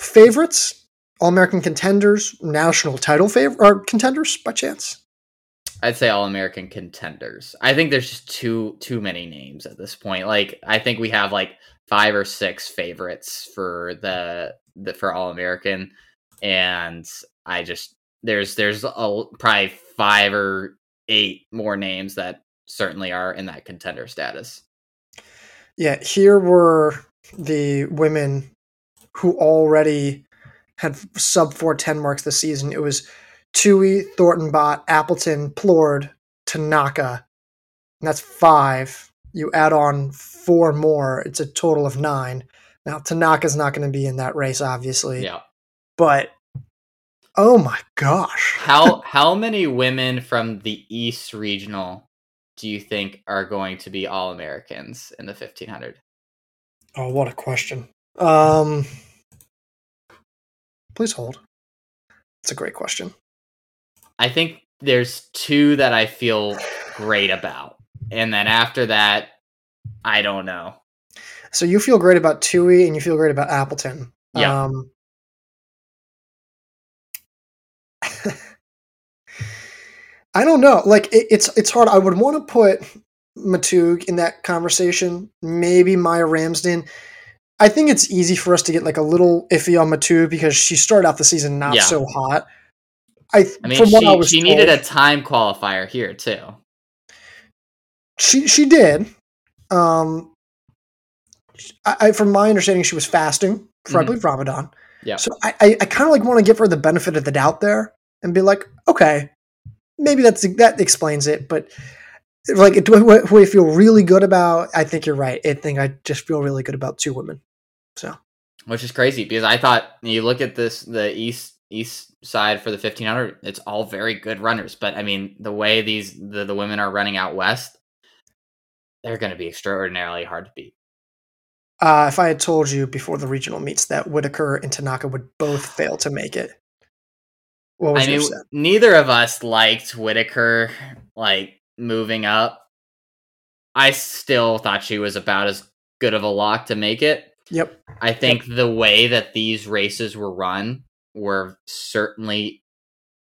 favorites, All American contenders, national title favor or contenders by chance. I'd say all American contenders. I think there's just too too many names at this point. Like I think we have like five or six favorites for the the for all American, and I just there's there's a, probably five or eight more names that certainly are in that contender status. Yeah, here were the women who already had sub 410 marks this season. It was Tuohy, Thornton Bot, Appleton, Plourde, Tanaka. And that's five. You add on four more, it's a total of nine. Now, Tanaka's not going to be in that race, obviously. Yeah. But, oh my gosh. How how many women from the East Regional do you think are going to be all Americans in the 1500? Oh, what a question. Um, please hold. It's a great question. I think there's two that I feel great about. And then after that, I don't know. So you feel great about Tuohy and you feel great about Appleton. Yeah. Um, I don't know. Like it, it's it's hard. I would want to put Maatoug in that conversation. Maybe Maia Ramsden. I think it's easy for us to get like a little iffy on Maatoug because she started out the season not Yeah. so hot. I, I mean, from what I she, was she told, needed a time qualifier here, too. She she did. Um, I, I from my understanding, she was fasting Mhm. believe Ramadan. Yeah. So I I, I kind of like want to give her the benefit of the doubt there and be like, okay, maybe that's that explains it. But like, do I, who I feel really good about? I think you're right. I think I just feel really good about two women. So which is crazy because I thought you look at this the east east side for the 1500 it's all very good runners but I mean the way these the, the women are running out west they're going to be extraordinarily hard to beat uh, if I had told you before the regional meets that Whittaker and Tanaka would both fail to make it, I mean set? neither of us liked Whittaker like moving up I still thought she was about as good of a lock to make it Yep. I think the way that these races were run were certainly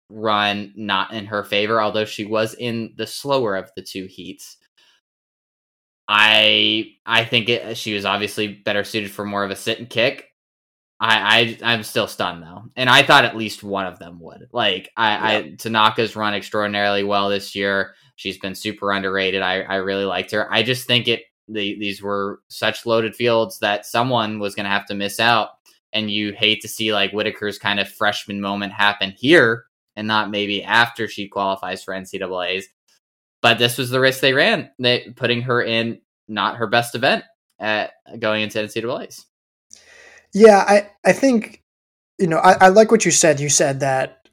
run not in her favor, although she was in the slower of the two heats. I I think it, she was obviously better suited for more of a sit and kick. I, I I'm still stunned though, and I thought at least one of them would. Like I, I Tanaka's run extraordinarily well this year. She's been super underrated. I I really liked her. I just think it the, these were such loaded fields that someone was going to have to miss out. And you hate to see like Whittaker's kind of freshman moment happen here and not maybe after she qualifies for NCAA's. But this was the risk they ran, they putting her in not her best event at going into NCAA's. Yeah, I, I think, you know, I, I like what you said. You said that,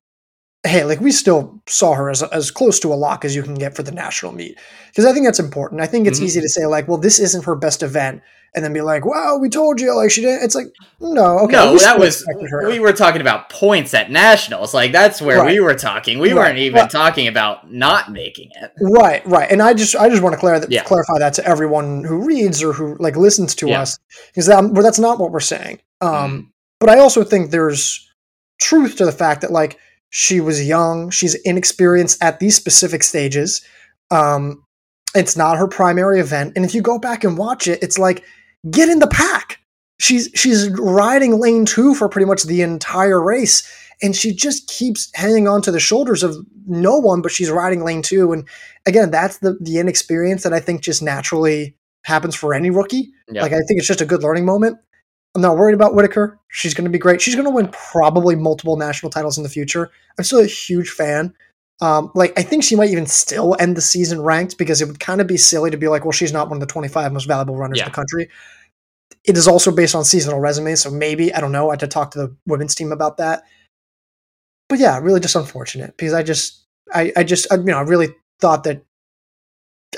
hey, like we still saw her as, as close to a lock as you can get for the national meet. Because I think that's important. I think it's Mhm. easy to say, like, well, this isn't her best event. And then be like, wow, we told you, like, she didn't. It's like, no, okay. no, we that was we were talking about points at nationals. Like that's where Right. we were talking. We Right. weren't even Well- talking about not making it. Right, right, and I just I just want to clarify that, Yeah. clarify that to everyone who reads or who like listens to Yeah. us because that well, that's not what we're saying. Um, Mm. but I also think there's truth to the fact that like she was young, she's inexperienced at these specific stages. Um, it's not her primary event, and if you go back and watch it, it's like get in the pack. She's she's riding lane two for pretty much the entire race, and she just keeps hanging on to the shoulders of no one, but she's riding lane two. And again, that's the the inexperience that I think just naturally happens for any rookie. Yeah. Like I think it's just a good learning moment. I'm not worried about Whittaker. She's going to be great. She's going to win probably multiple national titles in the future. I'm still a huge fan. Um, like I think she might even still end the season ranked because it would kind of be silly to be like, well, she's not one of the 25 most valuable runners Yeah. in the country. It is also based on seasonal resumes, so maybe I don't know. I had to talk to the women's team about that. But yeah, really just unfortunate because I just, I, I just, I, you know, I really thought that.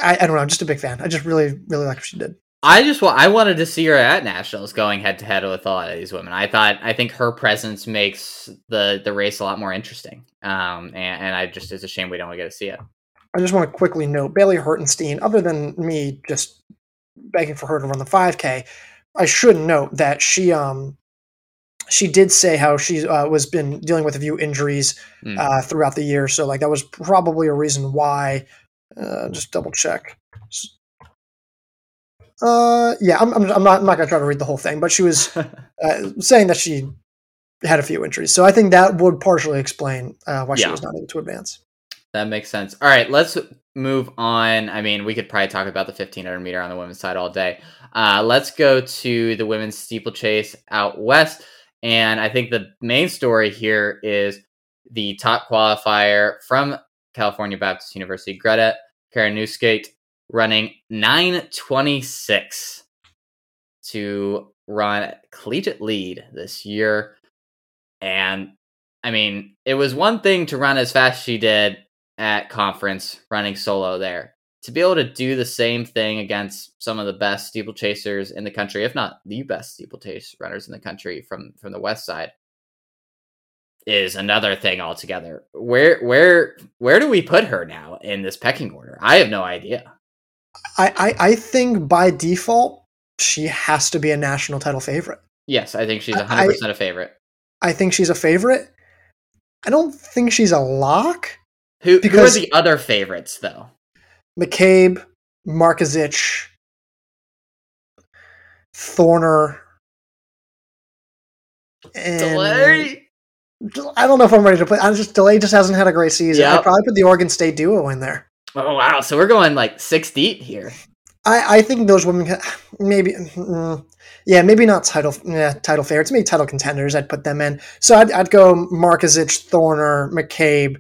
I, I don't know. I'm just a big fan. I just really, really like what she did. I just wa- I wanted to see her at nationals going head to head with a lot of these women. I thought I think her presence makes the the race a lot more interesting. Um, and, and I just it's a shame we don't get to see it. I just want to quickly note Bailey Hertenstein, other than me just begging for her to run the 5K, I should note that she um she did say how she uh, was been dealing with a few injuries Mm. uh, throughout the year, so like that was probably a reason why. Uh, just double check. Uh, yeah, I'm, I'm, I'm not I'm not gonna try to read the whole thing, but she was uh, saying that she had a few injuries, so I think that would partially explain uh, why she was not able to advance. That makes sense. All right, let's move on. I mean, we could probably talk about the 1500 meter on the women's side all day. Uh, let's go to the women's steeplechase out west. And I think the main story here is the top qualifier from California Baptist University, Greta Karinauskaite, running 926 to run collegiate lead this year. And I mean, it was one thing to run as fast as she did at conference running solo there. To be able to do the same thing against some of the best steeplechasers in the country, if not the best steeplechase runners in the country from from the west side, is another thing altogether. Where where where do we put her now in this pecking order? I have no idea. I, I, I think by default she has to be a national title favorite. Yes, I think she's I- 100% a favorite. I think she's a favorite. I don't think she's a lock. Who, who are the other favorites though? McCabe, Markezich, Thorner, and Delay? I don't know if I'm ready to put. I just delay just hasn't had a great season. Yep. I'd probably put the Oregon State duo in there. Oh wow, so we're going like six deep here. I, I think those women can, maybe mm, yeah maybe not title yeah, title favorites maybe title contenders I'd put them in. So I'd, I'd go Markezich Thorner McCabe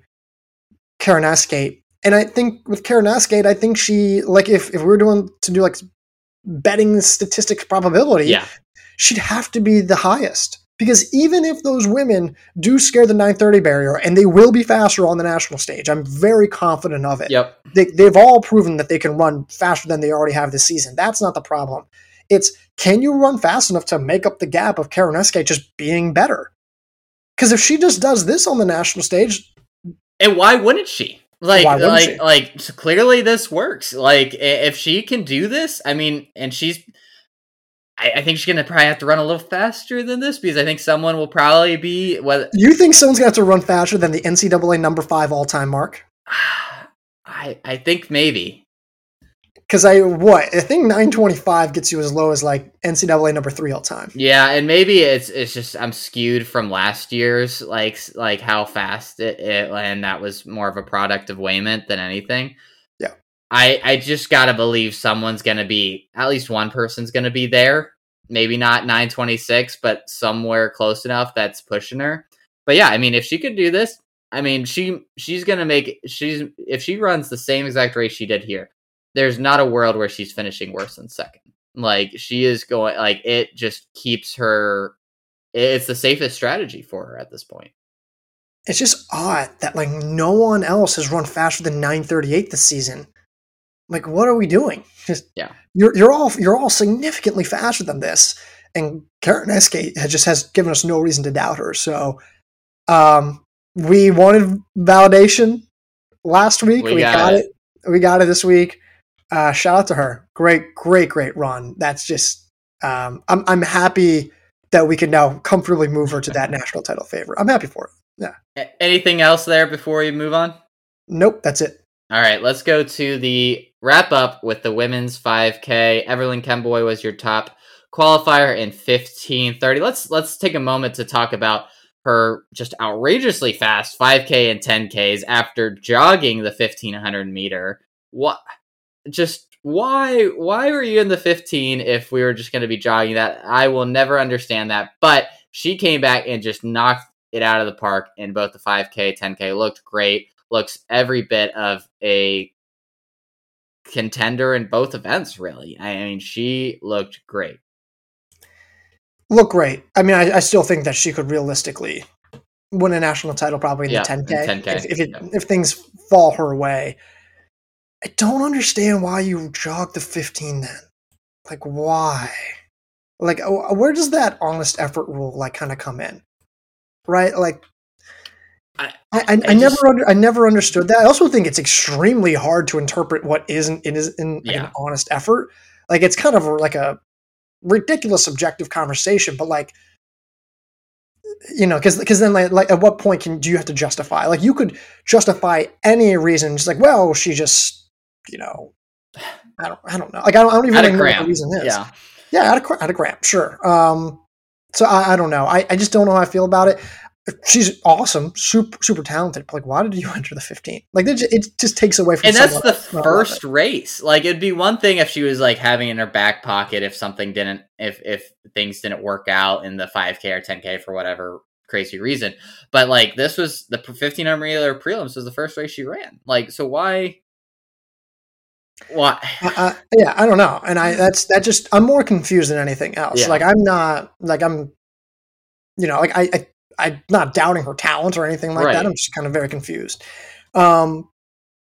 Karinauskaite and I think with Karinauskaite I think she like if, if we were doing to do like betting statistics probability Yeah. she'd have to be the highest because even if those women do scare the 930 barrier and they will be faster on the national stage i'm very confident of it Yep. they, they've all proven that they can run faster than they already have this season. That's not the problem. It's can you run fast enough to make up the gap of Karinauskaite just being better? Because if she just does this on the national stage, And why wouldn't she? Like, wouldn't like, she? like. clearly, this works. Like, if she can do this, I mean, and she's, I, I think she's gonna probably have to run a little faster than this because I think someone will probably be. Whether you think someone's going to have to run faster than the NCAA number five all time mark? I, I think maybe. Because I what I think 925 gets you as low as like NCAA number three all time. Yeah, and maybe it's it's just I'm skewed from last year's like like how fast it, it and that was more of a product of Wayment than anything. I I just gotta believe someone's gonna be at least one person's gonna be there. Maybe not 926, but somewhere close enough that's pushing her. But yeah, I mean, if she could do this, I mean, she she's gonna make she's if she runs the same exact race she did here, there's not a world where she's finishing worse than second. Like she is going like it just keeps her it's the safest strategy for her at this point. It's just odd that like no one else has run faster than 938 this season. Like, what are we doing? Just Yeah. you're you're all you're all significantly faster than this, and Karen has just has given us no reason to doubt her. So, um, we wanted validation last week. We We, got got, it. it. We got it this week. Uh, shout out to her. Great, great, great run. That's just um, I'm I'm happy that we can now comfortably move her to that national title favorite. I'm happy for it. A- anything else there before we move on? Nope, that's it. All right, let's go to the wrap up with the women's 5K. Everlyn Kemboi was your top qualifier in 15:30. Let's let's take a moment to talk about her just outrageously fast 5K and 10Ks after jogging the 1500 meter. What just why why were you in the 15 if we were just going to be jogging that? I will never understand that. But she came back and just knocked it out of the park in both the 5K, 10K. Looked great. Looks every bit of a contender in both events, really. I mean, she looked great. Look great. I mean, I, I still think that she could realistically win a national title probably in Yeah, the in 10K, 10K, if if, it, yeah. if things fall her way. I don't understand why you jog the 15 then. like why? Like where does that honest effort rule like kind of come in? Right? Like I, I, I, I never under, I never understood that. I also think it's extremely hard to interpret what isn't it is in like, yeah. an honest effort. Like it's kind of like a ridiculous subjective conversation, but like you know, because because then like, like at what point can do you have to justify? Like you could justify any reason, just like well, she just you know, I don't I don't know. Like I don't, I don't even really know what the reason is. Yeah, yeah, at a at a gram, sure. Um, so I, I don't know. I, I just don't know how I feel about it she's awesome, super super talented. But like, why did you enter the 15? Like, it just, it just takes away from. And that's the first race. Like, it'd be one thing if she was like having in her back pocket if something didn't, if if things didn't work out in the 5K or 10K for whatever crazy reason. But like, this was the 1500 meter prelims was the first race she ran. Like, so why? Why? Uh, uh, yeah, I don't know, and I that's that just I'm more confused than anything else. Yeah. Like I'm not like I'm, you know, like I, I I'm not doubting her talent or anything like right. that. I'm just kind of very confused. Um,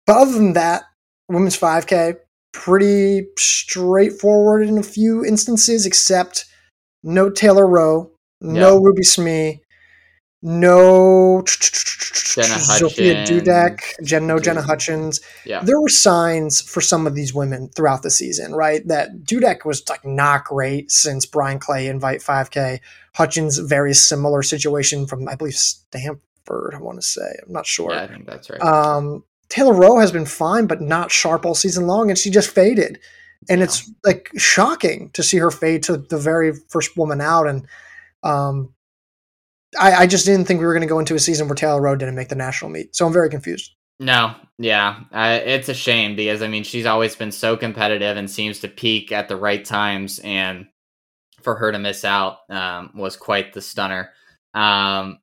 but other than that, women's 5K pretty straightforward in a few instances, except no Taylor Roe, no Ruby Smee, no Jenna Sophia Dudek, Jen, no Jenna Hutchins. Yeah. There were signs for some of these women throughout the season, right? That Dudek was like not great since Bryan Clay invite 5K. Hutchins, very similar situation from I believe Stanford. I want to say I'm not sure. Yeah, I think that's right. Um, Taylor Roe has been fine, but not sharp all season long, and she just faded. And yeah. it's like shocking to see her fade to the very first woman out, and um, I, I just didn't think we were going to go into a season where Taylor Roe didn't make the national meet. So I'm very confused. No, yeah, uh, it's a shame because I mean she's always been so competitive and seems to peak at the right times, and for her to miss out um, was quite the stunner. Um,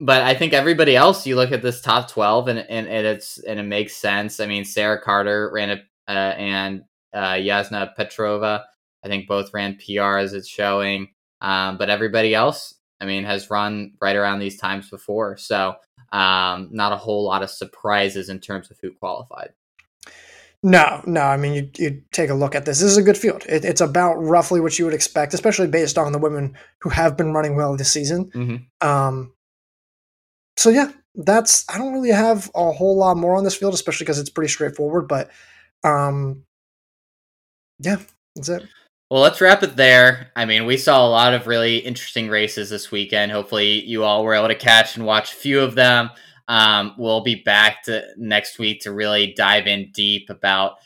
but I think everybody else, you look at this top twelve, and and, and it's and it makes sense. I mean, Sarah Carter ran it, uh, and uh, Yasna Petrova, I think both ran PR as it's showing. Um, but everybody else, I mean, has run right around these times before. So um, not a whole lot of surprises in terms of who qualified. No, no. I mean, you, you take a look at this. This is a good field. It, it's about roughly what you would expect, especially based on the women who have been running well this season. Mm-hmm. Um, so yeah, that's. I don't really have a whole lot more on this field, especially because it's pretty straightforward. But um, yeah, that's it. Well, let's wrap it there. I mean, we saw a lot of really interesting races this weekend. Hopefully, you all were able to catch and watch a few of them. Um, we'll be back to next week to really dive in deep about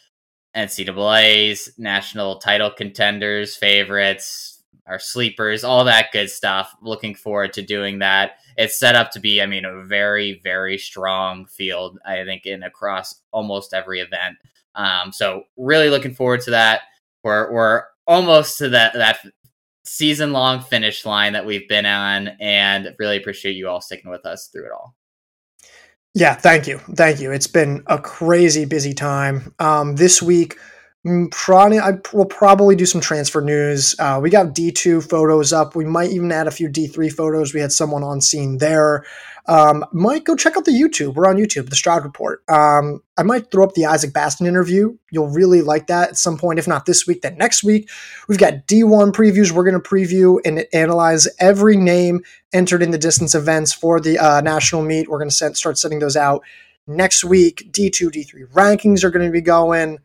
NCAA's national title contenders, favorites, our sleepers, all that good stuff. Looking forward to doing that. It's set up to be, I mean, a very, very strong field. I think in across almost every event. Um, so really looking forward to that. We're we're almost to that that season long finish line that we've been on and really appreciate you all sticking with us through it all. Yeah, thank you. Thank you. It's been a crazy busy time. Um, this week, mm, probably I will probably do some transfer news. Uh, we got D2 photos up. We might even add a few D3 photos. We had someone on scene there. Um, might go check out the YouTube. We're on YouTube, the Stride Report. Um, I might throw up the Isaac Basten interview. You'll really like that at some point, if not this week, then next week. We've got D1 previews. We're going to preview and analyze every name entered in the distance events for the uh, national meet. We're going to start sending those out next week. D2, D3 rankings are going to be going.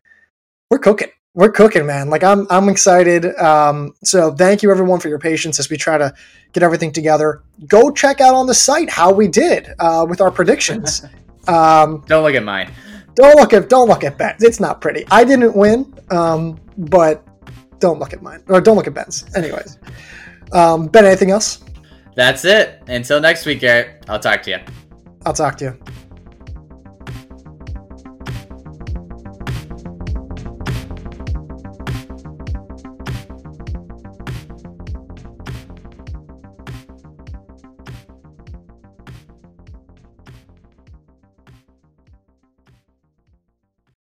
We're cooking we're cooking, man. Like I'm, I'm excited. Um, so thank you everyone for your patience as we try to get everything together. Go check out on the site how we did uh, with our predictions. Um, don't look at mine. Don't look at, don't look at Ben's. It's not pretty. I didn't win, um, but don't look at mine or don't look at Ben's. Anyways, um, Ben, anything else? That's it. Until next week, Garrett. I'll talk to you. I'll talk to you.